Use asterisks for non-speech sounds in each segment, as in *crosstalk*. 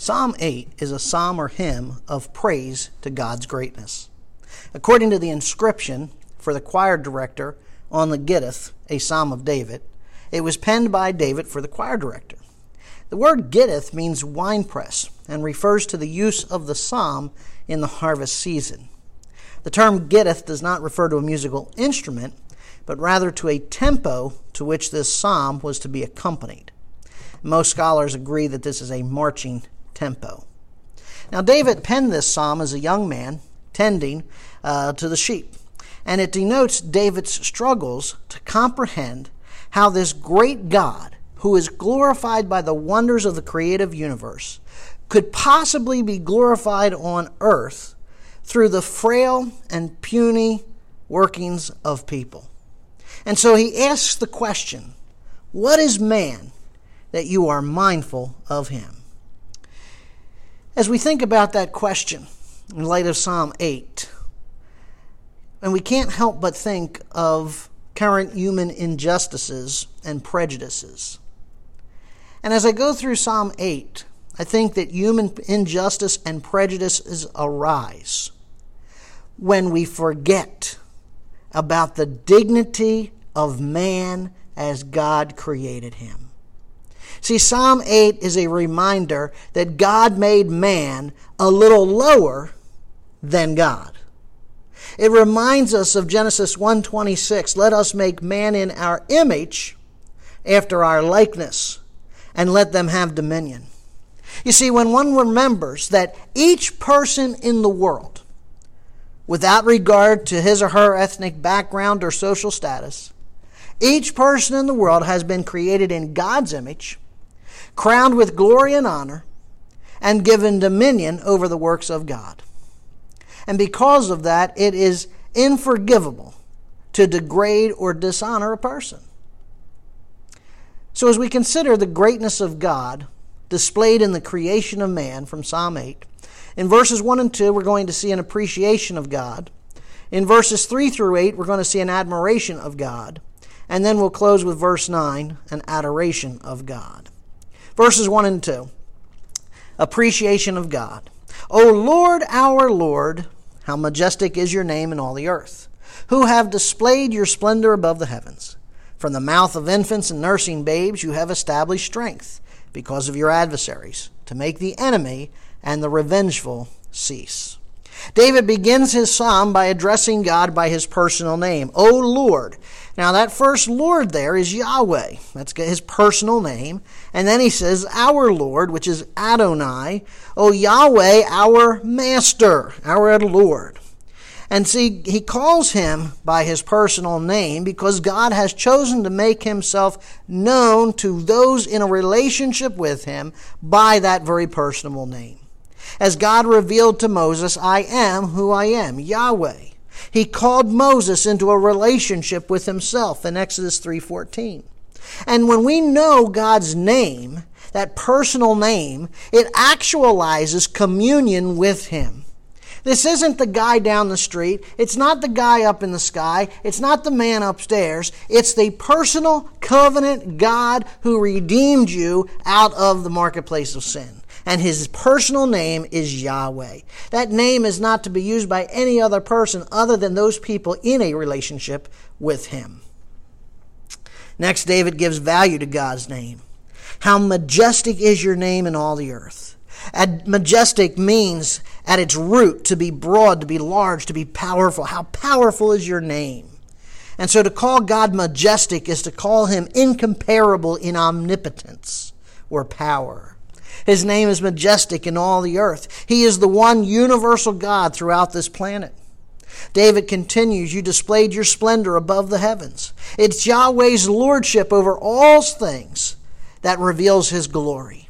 Psalm 8 is a psalm or hymn of praise to God's greatness. According to the inscription for the choir director on the Gittith, a psalm of David, it was penned by David for the choir director. The word Gittith means winepress and refers to the use of the psalm in the harvest season. The term Gittith does not refer to a musical instrument, but rather to a tempo to which this psalm was to be accompanied. Most scholars agree that this is a marching tempo. Now, David penned this psalm as a young man tending uh, to the sheep, and it denotes David's struggles to comprehend how this great God, who is glorified by the wonders of the creative universe, could possibly be glorified on earth through the frail and puny workings of people. And so he asks the question What is man that you are mindful of him? As we think about that question in light of Psalm 8, and we can't help but think of current human injustices and prejudices. And as I go through Psalm 8, I think that human injustice and prejudices arise when we forget about the dignity of man as God created him. See, Psalm 8 is a reminder that God made man a little lower than God. It reminds us of Genesis 1:26, let us make man in our image after our likeness and let them have dominion. You see, when one remembers that each person in the world, without regard to his or her ethnic background or social status, each person in the world has been created in God's image, crowned with glory and honor, and given dominion over the works of God. And because of that, it is unforgivable to degrade or dishonor a person. So, as we consider the greatness of God displayed in the creation of man from Psalm 8, in verses 1 and 2, we're going to see an appreciation of God. In verses 3 through 8, we're going to see an admiration of God. And then we'll close with verse 9, an adoration of God. Verses 1 and 2 appreciation of God. O Lord, our Lord, how majestic is your name in all the earth, who have displayed your splendor above the heavens. From the mouth of infants and nursing babes you have established strength because of your adversaries, to make the enemy and the revengeful cease. David begins his psalm by addressing God by his personal name, O Lord. Now, that first Lord there is Yahweh. That's his personal name. And then he says, Our Lord, which is Adonai. O Yahweh, our Master, our Lord. And see, he calls him by his personal name because God has chosen to make himself known to those in a relationship with him by that very personal name. As God revealed to Moses, I am who I am, Yahweh. He called Moses into a relationship with himself in Exodus 3:14. And when we know God's name, that personal name, it actualizes communion with him. This isn't the guy down the street. It's not the guy up in the sky. It's not the man upstairs. It's the personal covenant God who redeemed you out of the marketplace of sin and his personal name is Yahweh. That name is not to be used by any other person other than those people in a relationship with him. Next, David gives value to God's name. How majestic is your name in all the earth. And majestic means at its root to be broad, to be large, to be powerful. How powerful is your name? And so to call God majestic is to call him incomparable in omnipotence or power. His name is majestic in all the earth. He is the one universal God throughout this planet. David continues, You displayed your splendor above the heavens. It's Yahweh's lordship over all things that reveals his glory.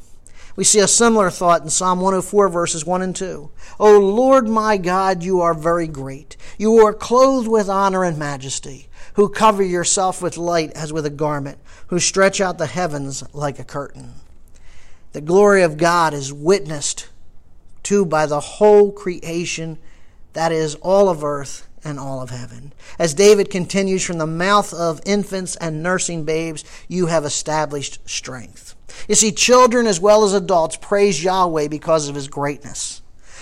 We see a similar thought in Psalm 104, verses 1 and 2. O Lord my God, you are very great. You are clothed with honor and majesty, who cover yourself with light as with a garment, who stretch out the heavens like a curtain. The glory of God is witnessed to by the whole creation, that is, all of earth and all of heaven. As David continues from the mouth of infants and nursing babes, you have established strength. You see, children as well as adults praise Yahweh because of his greatness.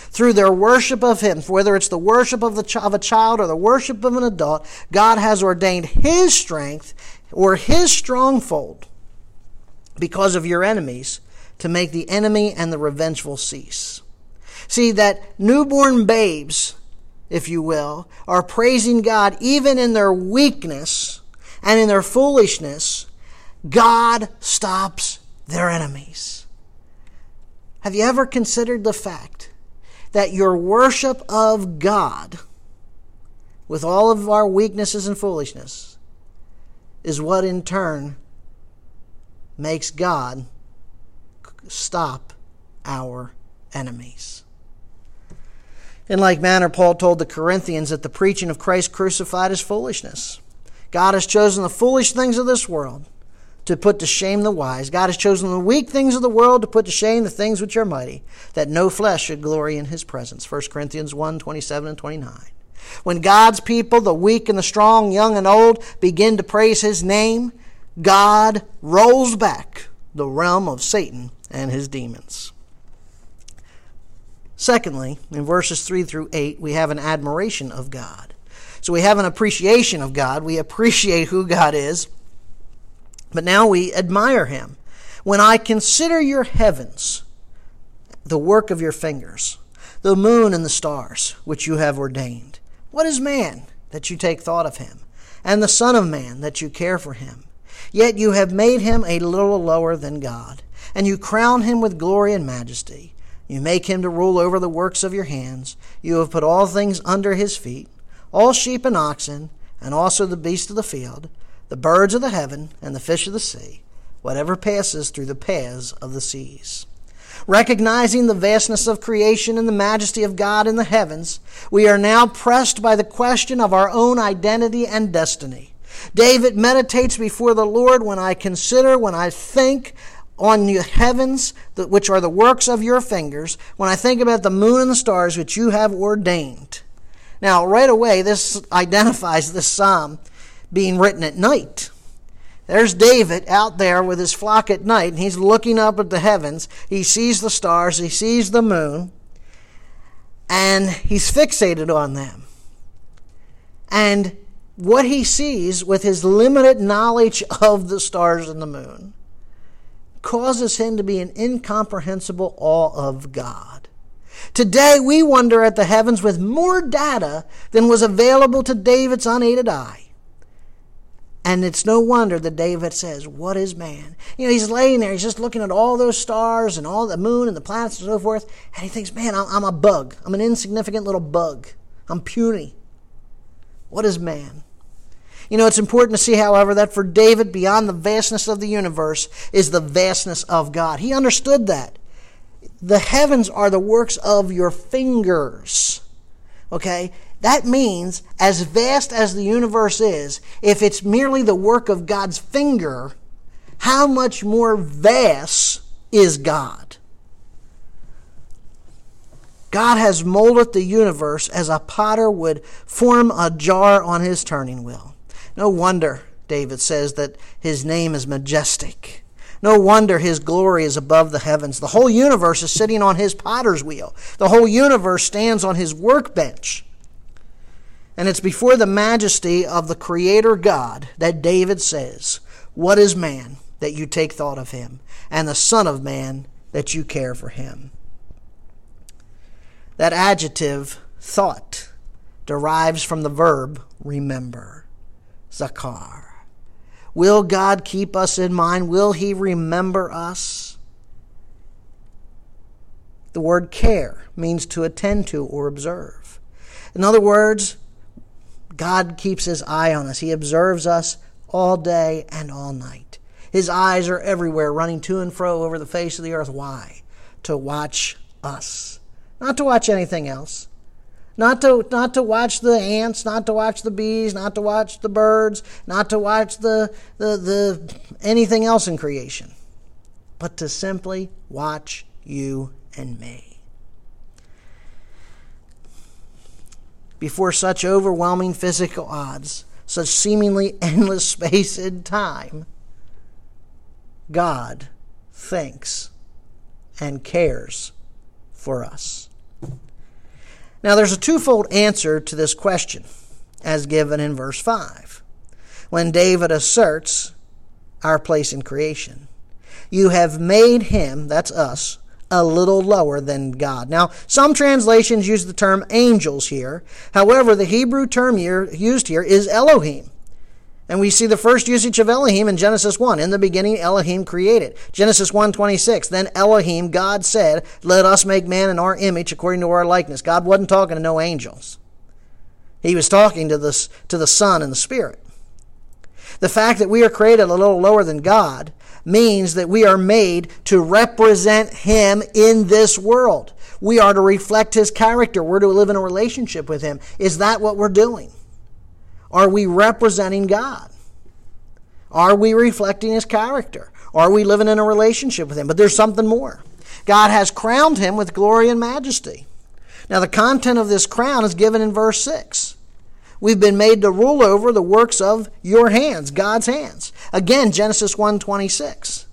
Through their worship of him, whether it's the worship of, the, of a child or the worship of an adult, God has ordained his strength or his stronghold because of your enemies to make the enemy and the revengeful cease. See, that newborn babes if you will, are praising God even in their weakness and in their foolishness, God stops their enemies. Have you ever considered the fact that your worship of God, with all of our weaknesses and foolishness, is what in turn makes God stop our enemies? In like manner, Paul told the Corinthians that the preaching of Christ crucified is foolishness. God has chosen the foolish things of this world to put to shame the wise. God has chosen the weak things of the world to put to shame the things which are mighty, that no flesh should glory in his presence. 1 Corinthians 1 27 and 29. When God's people, the weak and the strong, young and old, begin to praise his name, God rolls back the realm of Satan and his demons. Secondly, in verses 3 through 8, we have an admiration of God. So we have an appreciation of God. We appreciate who God is, but now we admire him. When I consider your heavens, the work of your fingers, the moon and the stars, which you have ordained, what is man that you take thought of him, and the Son of Man that you care for him? Yet you have made him a little lower than God, and you crown him with glory and majesty. You make him to rule over the works of your hands. You have put all things under his feet, all sheep and oxen, and also the beasts of the field, the birds of the heaven, and the fish of the sea, whatever passes through the paths of the seas. Recognizing the vastness of creation and the majesty of God in the heavens, we are now pressed by the question of our own identity and destiny. David meditates before the Lord when I consider, when I think on the heavens, which are the works of your fingers, when I think about the moon and the stars which you have ordained. Now, right away, this identifies this psalm being written at night. There's David out there with his flock at night, and he's looking up at the heavens. He sees the stars, he sees the moon, and he's fixated on them. And what he sees with his limited knowledge of the stars and the moon causes him to be in incomprehensible awe of God. Today, we wonder at the heavens with more data than was available to David's unaided eye. And it's no wonder that David says, What is man? You know, he's laying there, he's just looking at all those stars and all the moon and the planets and so forth, and he thinks, Man, I'm, a bug. I'm an insignificant little bug. I'm puny. What is man? You know, it's important to see, however, that for David, beyond the vastness of the universe is the vastness of God. He understood that. The heavens are the works of your fingers. Okay? That means, as vast as the universe is, if it's merely the work of God's finger, how much more vast is God? God has molded the universe as a potter would form a jar on his turning wheel. No wonder, David says, that his name is majestic. No wonder his glory is above the heavens. The whole universe is sitting on his potter's wheel. The whole universe stands on his workbench. And it's before the majesty of the Creator God that David says, What is man that you take thought of him, and the Son of Man that you care for him? That adjective, thought, derives from the verb remember. Zakar. Will God keep us in mind? Will He remember us? The word care means to attend to or observe. In other words, God keeps His eye on us. He observes us all day and all night. His eyes are everywhere, running to and fro over the face of the earth. Why? To watch us, not to watch anything else. Not to, not to watch the ants, not to watch the bees, not to watch the birds, not to watch the, the, the anything else in creation, but to simply watch you and me. before such overwhelming physical odds, such seemingly *laughs* endless space and time, God thinks and cares for us. Now, there's a twofold answer to this question, as given in verse 5, when David asserts our place in creation. You have made him, that's us, a little lower than God. Now, some translations use the term angels here. However, the Hebrew term used here is Elohim. And we see the first usage of Elohim in Genesis 1. In the beginning, Elohim created. Genesis 1.26, Then Elohim, God said, Let us make man in our image according to our likeness. God wasn't talking to no angels. He was talking to the, to the Son and the Spirit. The fact that we are created a little lower than God means that we are made to represent Him in this world. We are to reflect His character. We're to live in a relationship with Him. Is that what we're doing? Are we representing God? Are we reflecting His character? Are we living in a relationship with Him? But there's something more. God has crowned Him with glory and majesty. Now, the content of this crown is given in verse 6. We've been made to rule over the works of your hands, God's hands. Again, Genesis 1:26.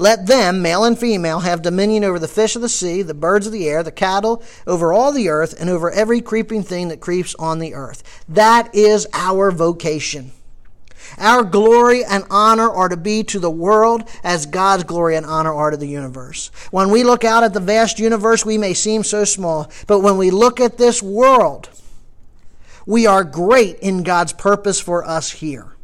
Let them, male and female, have dominion over the fish of the sea, the birds of the air, the cattle, over all the earth, and over every creeping thing that creeps on the earth. That is our vocation. Our glory and honor are to be to the world as God's glory and honor are to the universe. When we look out at the vast universe, we may seem so small, but when we look at this world, we are great in God's purpose for us here.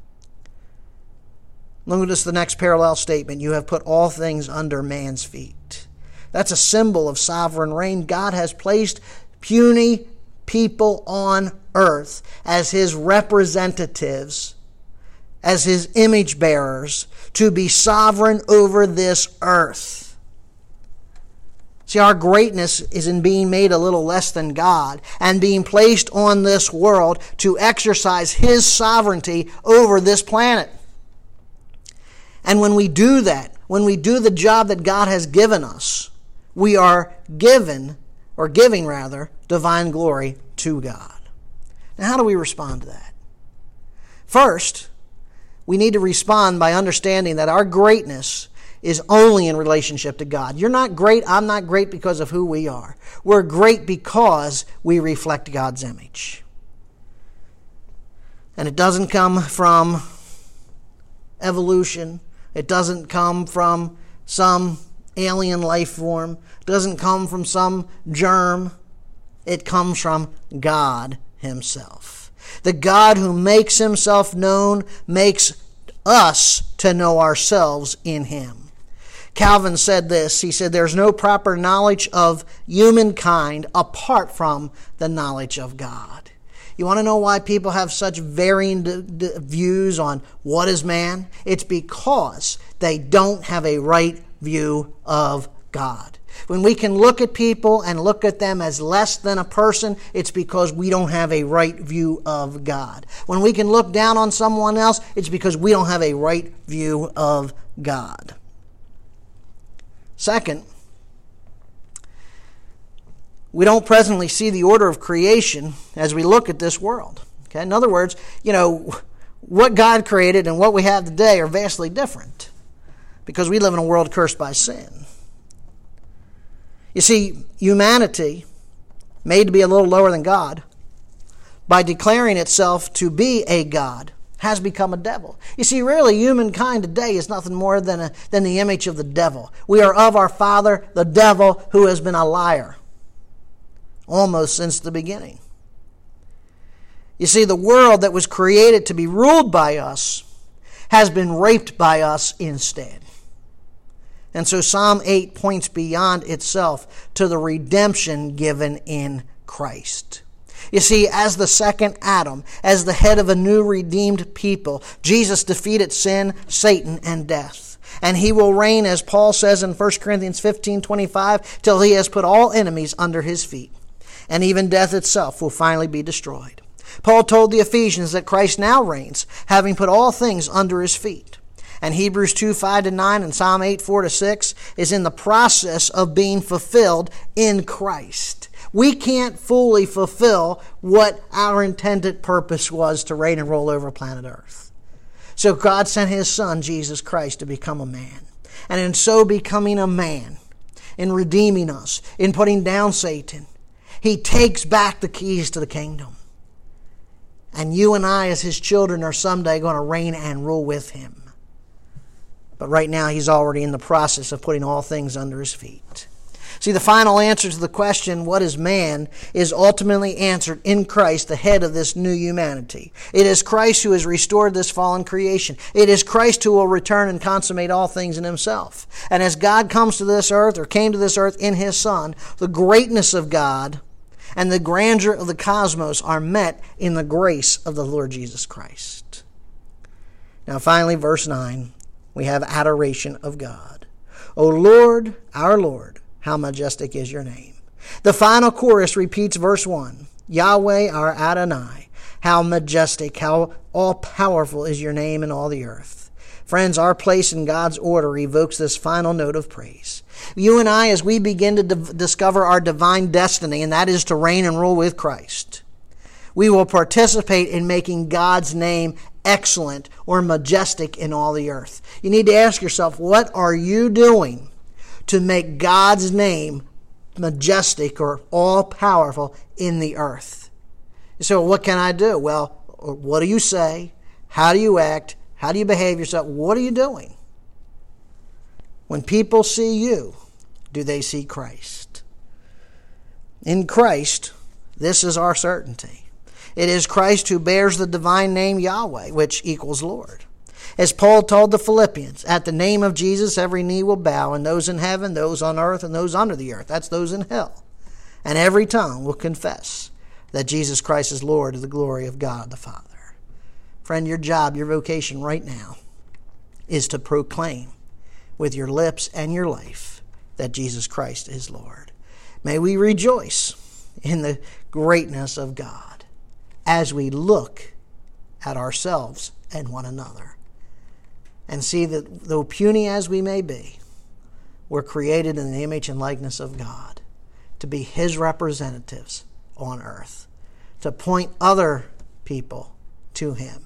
Notice the next parallel statement. You have put all things under man's feet. That's a symbol of sovereign reign. God has placed puny people on earth as his representatives, as his image bearers, to be sovereign over this earth. See, our greatness is in being made a little less than God and being placed on this world to exercise his sovereignty over this planet. And when we do that, when we do the job that God has given us, we are given, or giving rather, divine glory to God. Now, how do we respond to that? First, we need to respond by understanding that our greatness is only in relationship to God. You're not great, I'm not great because of who we are. We're great because we reflect God's image. And it doesn't come from evolution, it doesn't come from some alien life form. It doesn't come from some germ. It comes from God Himself. The God who makes Himself known makes us to know ourselves in Him. Calvin said this He said, There's no proper knowledge of humankind apart from the knowledge of God. You want to know why people have such varying d- d- views on what is man? It's because they don't have a right view of God. When we can look at people and look at them as less than a person, it's because we don't have a right view of God. When we can look down on someone else, it's because we don't have a right view of God. Second, we don't presently see the order of creation as we look at this world. Okay? In other words, you know, what God created and what we have today are vastly different because we live in a world cursed by sin. You see, humanity, made to be a little lower than God, by declaring itself to be a God, has become a devil. You see, really, humankind today is nothing more than, a, than the image of the devil. We are of our father, the devil, who has been a liar almost since the beginning. You see, the world that was created to be ruled by us has been raped by us instead. And so Psalm 8 points beyond itself to the redemption given in Christ. You see, as the second Adam, as the head of a new redeemed people, Jesus defeated sin, Satan, and death. And he will reign, as Paul says in 1 Corinthians 15 25, till he has put all enemies under his feet and even death itself will finally be destroyed. Paul told the Ephesians that Christ now reigns, having put all things under his feet. And Hebrews 2 5 to 9 and Psalm 8 4 to 6 is in the process of being fulfilled in Christ. We can't fully fulfill what our intended purpose was to reign and rule over planet Earth. So God sent His Son, Jesus Christ, to become a man. And in so becoming a man, in redeeming us, in putting down Satan, He takes back the keys to the kingdom. And you and I, as His children, are someday going to reign and rule with Him. But right now, He's already in the process of putting all things under His feet. See, the final answer to the question, what is man, is ultimately answered in Christ, the head of this new humanity. It is Christ who has restored this fallen creation. It is Christ who will return and consummate all things in himself. And as God comes to this earth, or came to this earth in his Son, the greatness of God and the grandeur of the cosmos are met in the grace of the Lord Jesus Christ. Now, finally, verse 9, we have adoration of God. O Lord, our Lord, how majestic is your name. The final chorus repeats verse 1 Yahweh our Adonai, how majestic, how all powerful is your name in all the earth. Friends, our place in God's order evokes this final note of praise. You and I, as we begin to d- discover our divine destiny, and that is to reign and rule with Christ, we will participate in making God's name excellent or majestic in all the earth. You need to ask yourself, what are you doing to make God's name majestic or all powerful in the earth. So, what can I do? Well, what do you say? How do you act? How do you behave yourself? What are you doing? When people see you, do they see Christ? In Christ, this is our certainty. It is Christ who bears the divine name Yahweh, which equals Lord. As Paul told the Philippians, at the name of Jesus, every knee will bow, and those in heaven, those on earth, and those under the earth. That's those in hell. And every tongue will confess that Jesus Christ is Lord to the glory of God the Father. Friend, your job, your vocation right now is to proclaim with your lips and your life that Jesus Christ is Lord. May we rejoice in the greatness of God as we look at ourselves and one another and see that though puny as we may be, we're created in the image and likeness of God to be His representatives on earth, to point other people to Him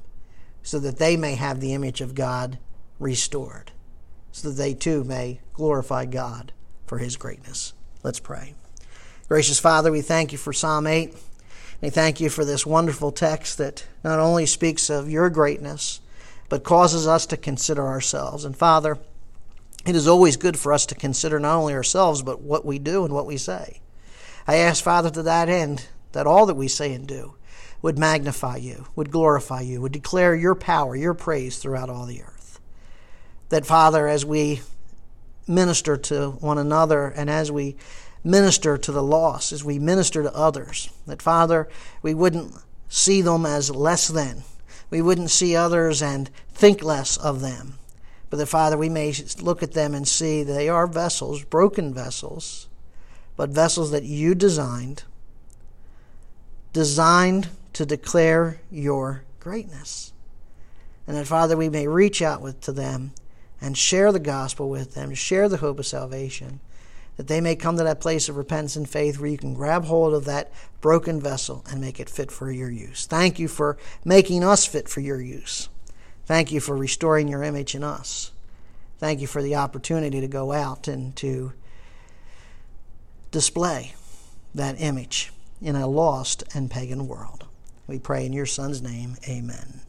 so that they may have the image of God restored, so that they too may glorify God for His greatness. Let's pray. Gracious Father, we thank you for Psalm 8. We thank you for this wonderful text that not only speaks of your greatness, but causes us to consider ourselves. And Father, it is always good for us to consider not only ourselves, but what we do and what we say. I ask, Father, to that end, that all that we say and do would magnify you, would glorify you, would declare your power, your praise throughout all the earth. That, Father, as we minister to one another and as we minister to the lost, as we minister to others, that, Father, we wouldn't see them as less than, we wouldn't see others and think less of them. But that, Father, we may look at them and see they are vessels, broken vessels, but vessels that you designed, designed to declare your greatness. And that, Father, we may reach out with, to them and share the gospel with them, share the hope of salvation, that they may come to that place of repentance and faith where you can grab hold of that broken vessel and make it fit for your use. Thank you for making us fit for your use. Thank you for restoring your image in us. Thank you for the opportunity to go out and to display that image in a lost and pagan world. We pray in your Son's name. Amen.